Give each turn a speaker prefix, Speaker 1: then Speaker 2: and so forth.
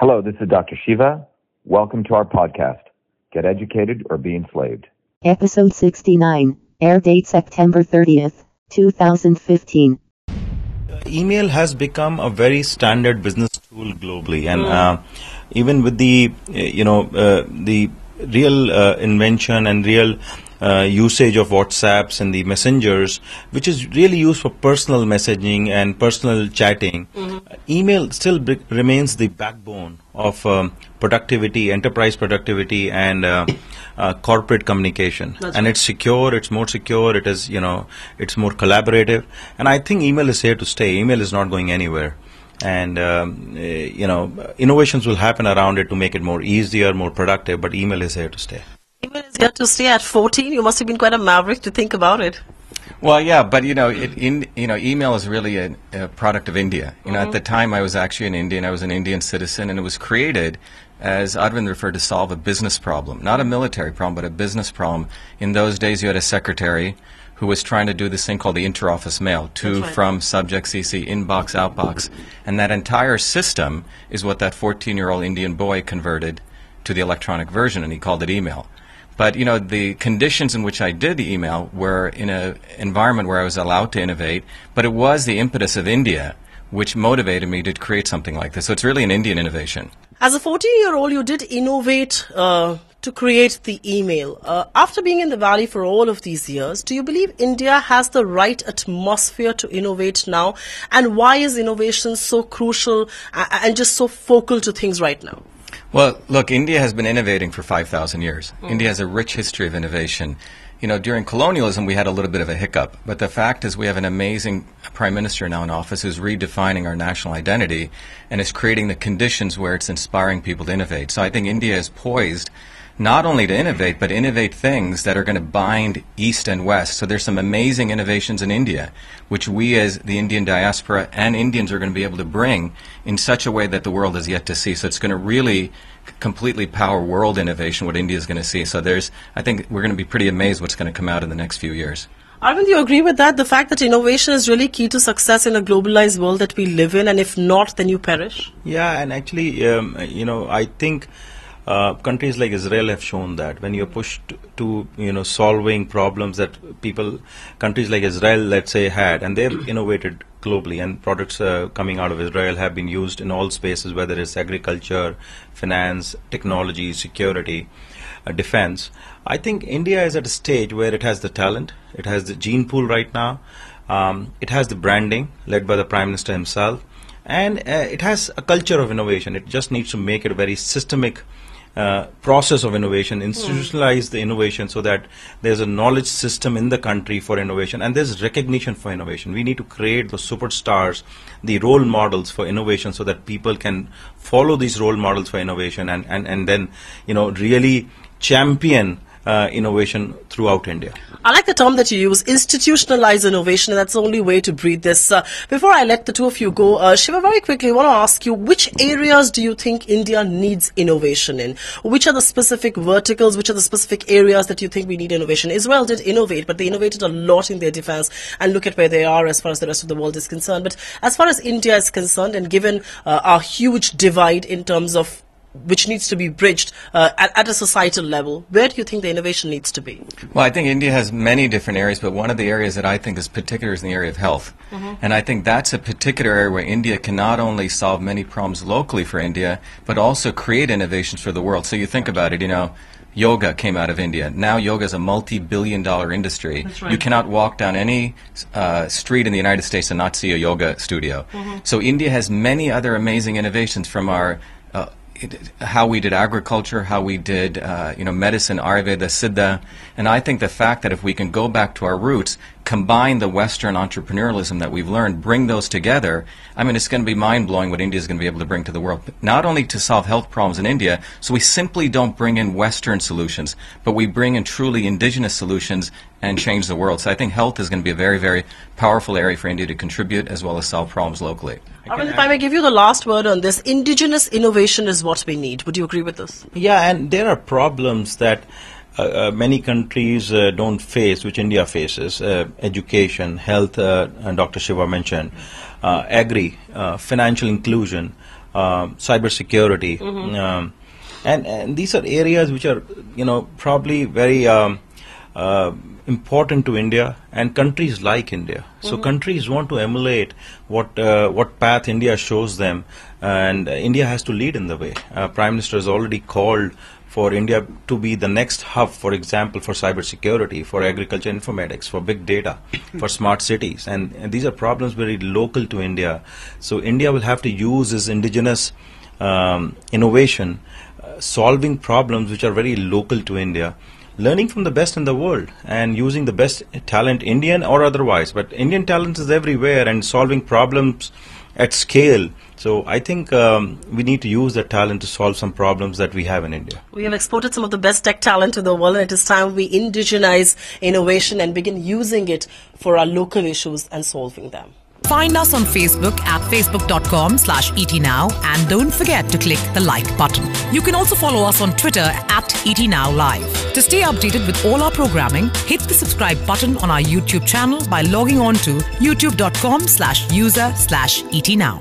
Speaker 1: Hello, this is Dr. Shiva. Welcome to our podcast, Get Educated or Be Enslaved.
Speaker 2: Episode 69, air date September 30th, 2015.
Speaker 3: email has become a very standard business tool globally and uh, even with the uh, you know uh, the real uh, invention and real uh, usage of whatsapps and the messengers which is really used for personal messaging and personal chatting. Email still b- remains the backbone of um, productivity enterprise productivity and uh, uh, corporate communication. And it's secure it's more secure it is you know it's more collaborative. And i think email is here to stay. Email is not going anywhere. And um, eh, you know innovations will happen around it to make it more easier more productive but email is here to stay
Speaker 4: Email to stay at 14. You must have been quite a maverick to think about it.
Speaker 5: Well, yeah, but you know, it, in, you know, email is really a, a product of India. You know, at the mm-hmm. time I was actually an Indian. I was an Indian citizen, and it was created, as Arvind referred, to solve a business problem, not a military problem, but a business problem. In those days, you had a secretary who was trying to do this thing called the interoffice mail, to,
Speaker 4: right.
Speaker 5: from, subject, CC, inbox, outbox, and that entire system is what that 14-year-old Indian boy converted to the electronic version, and he called it email. But you know, the conditions in which I did the email were in an environment where I was allowed to innovate. But it was the impetus of India which motivated me to create something like this. So it's really an Indian innovation.
Speaker 4: As a 14 year old, you did innovate uh, to create the email. Uh, after being in the Valley for all of these years, do you believe India has the right atmosphere to innovate now? And why is innovation so crucial and just so focal to things right now?
Speaker 5: Well, look, India has been innovating for 5,000 years. Hmm. India has a rich history of innovation. You know, during colonialism, we had a little bit of a hiccup. But the fact is, we have an amazing prime minister now in office who's redefining our national identity and is creating the conditions where it's inspiring people to innovate. So I think India is poised not only to innovate, but innovate things that are going to bind East and West. So there's some amazing innovations in India, which we as the Indian diaspora and Indians are going to be able to bring in such a way that the world has yet to see. So it's going to really completely power world innovation, what India is going to see. So there's, I think we're going to be pretty amazed what's going to come out in the next few years.
Speaker 4: Arvind, do you agree with that? The fact that innovation is really key to success in a globalized world that we live in, and if not, then you perish?
Speaker 3: Yeah, and actually, um, you know, I think uh, countries like Israel have shown that when you're pushed to, you know, solving problems that people, countries like Israel, let's say, had, and they've innovated globally, and products uh, coming out of Israel have been used in all spaces, whether it's agriculture, finance, technology, security, uh, defense. I think India is at a stage where it has the talent, it has the gene pool right now, um, it has the branding led by the Prime Minister himself, and uh, it has a culture of innovation. It just needs to make it very systemic uh, process of innovation, institutionalize the innovation so that there's a knowledge system in the country for innovation and there's recognition for innovation. We need to create the superstars, the role models for innovation so that people can follow these role models for innovation and, and, and then, you know, really champion uh, innovation throughout India.
Speaker 4: I like the term that you use, institutionalize innovation, and that's the only way to breed this. Uh, before I let the two of you go, uh, Shiva, very quickly, I want to ask you, which areas do you think India needs innovation in? Which are the specific verticals, which are the specific areas that you think we need innovation? Israel did innovate, but they innovated a lot in their defense, and look at where they are as far as the rest of the world is concerned. But as far as India is concerned, and given uh, our huge divide in terms of which needs to be bridged uh, at, at a societal level, where do you think the innovation needs to be?
Speaker 5: Well, I think India has many different areas, but one of the areas that I think is particular is in the area of health. And I think that's a particular area where India can not only solve many problems locally for India, but also create innovations for the world. So you think about it, you know, yoga came out of India. Now yoga is a multi-billion dollar industry.
Speaker 4: Right.
Speaker 5: You cannot walk down any uh, street in the United States and not see a yoga studio. So India has many other amazing innovations from our how we did agriculture, how we did uh, you know medicine, Ayurveda, Siddha, and I think the fact that if we can go back to our roots, combine the Western entrepreneurialism that we've learned, bring those together, I mean it's going to be mind blowing what India is going to be able to bring to the world. Not only to solve health problems in India, so we simply don't bring in Western solutions, but we bring in truly indigenous solutions and change the world. So I think health is going to be a very very powerful area for India to contribute as well as solve problems locally.
Speaker 4: Arvind, if I may give you the last word on this, indigenous innovation is what we need. Would you agree with this?
Speaker 3: Yeah, and there are problems that many countries uh, don't face, which India faces: uh, education, health. Uh, and Dr. Shiva mentioned, uh, agri, uh, financial inclusion. um, cybersecurity, um, and and these are areas which are you know probably very um, uh, important to India and countries like India. So countries want to emulate what uh, what path India shows them, and uh, India has to lead in the way. Uh, Prime Minister has already called for India to be the next hub, for example, for cybersecurity, for agriculture informatics, for big data, for smart cities, and, and these are problems very local to India. So India will have to use its indigenous um, innovation, uh, solving problems which are very local to India, learning from the best in the world, and using the best talent, Indian or otherwise. But Indian talent is everywhere, and solving problems at scale. So I think um, we need to use that talent to solve some problems that we have in India.
Speaker 4: We have exported some of the best tech talent to the world, and it is time we indigenize innovation and begin using it for our local issues and solving them.
Speaker 6: Find us on Facebook at facebook.com slash etnow and don't forget to click the like button. You can also follow us on Twitter at etnowlive. To stay updated with all our programming, hit the subscribe button on our YouTube channel by logging on to youtube.com slash user slash etnow.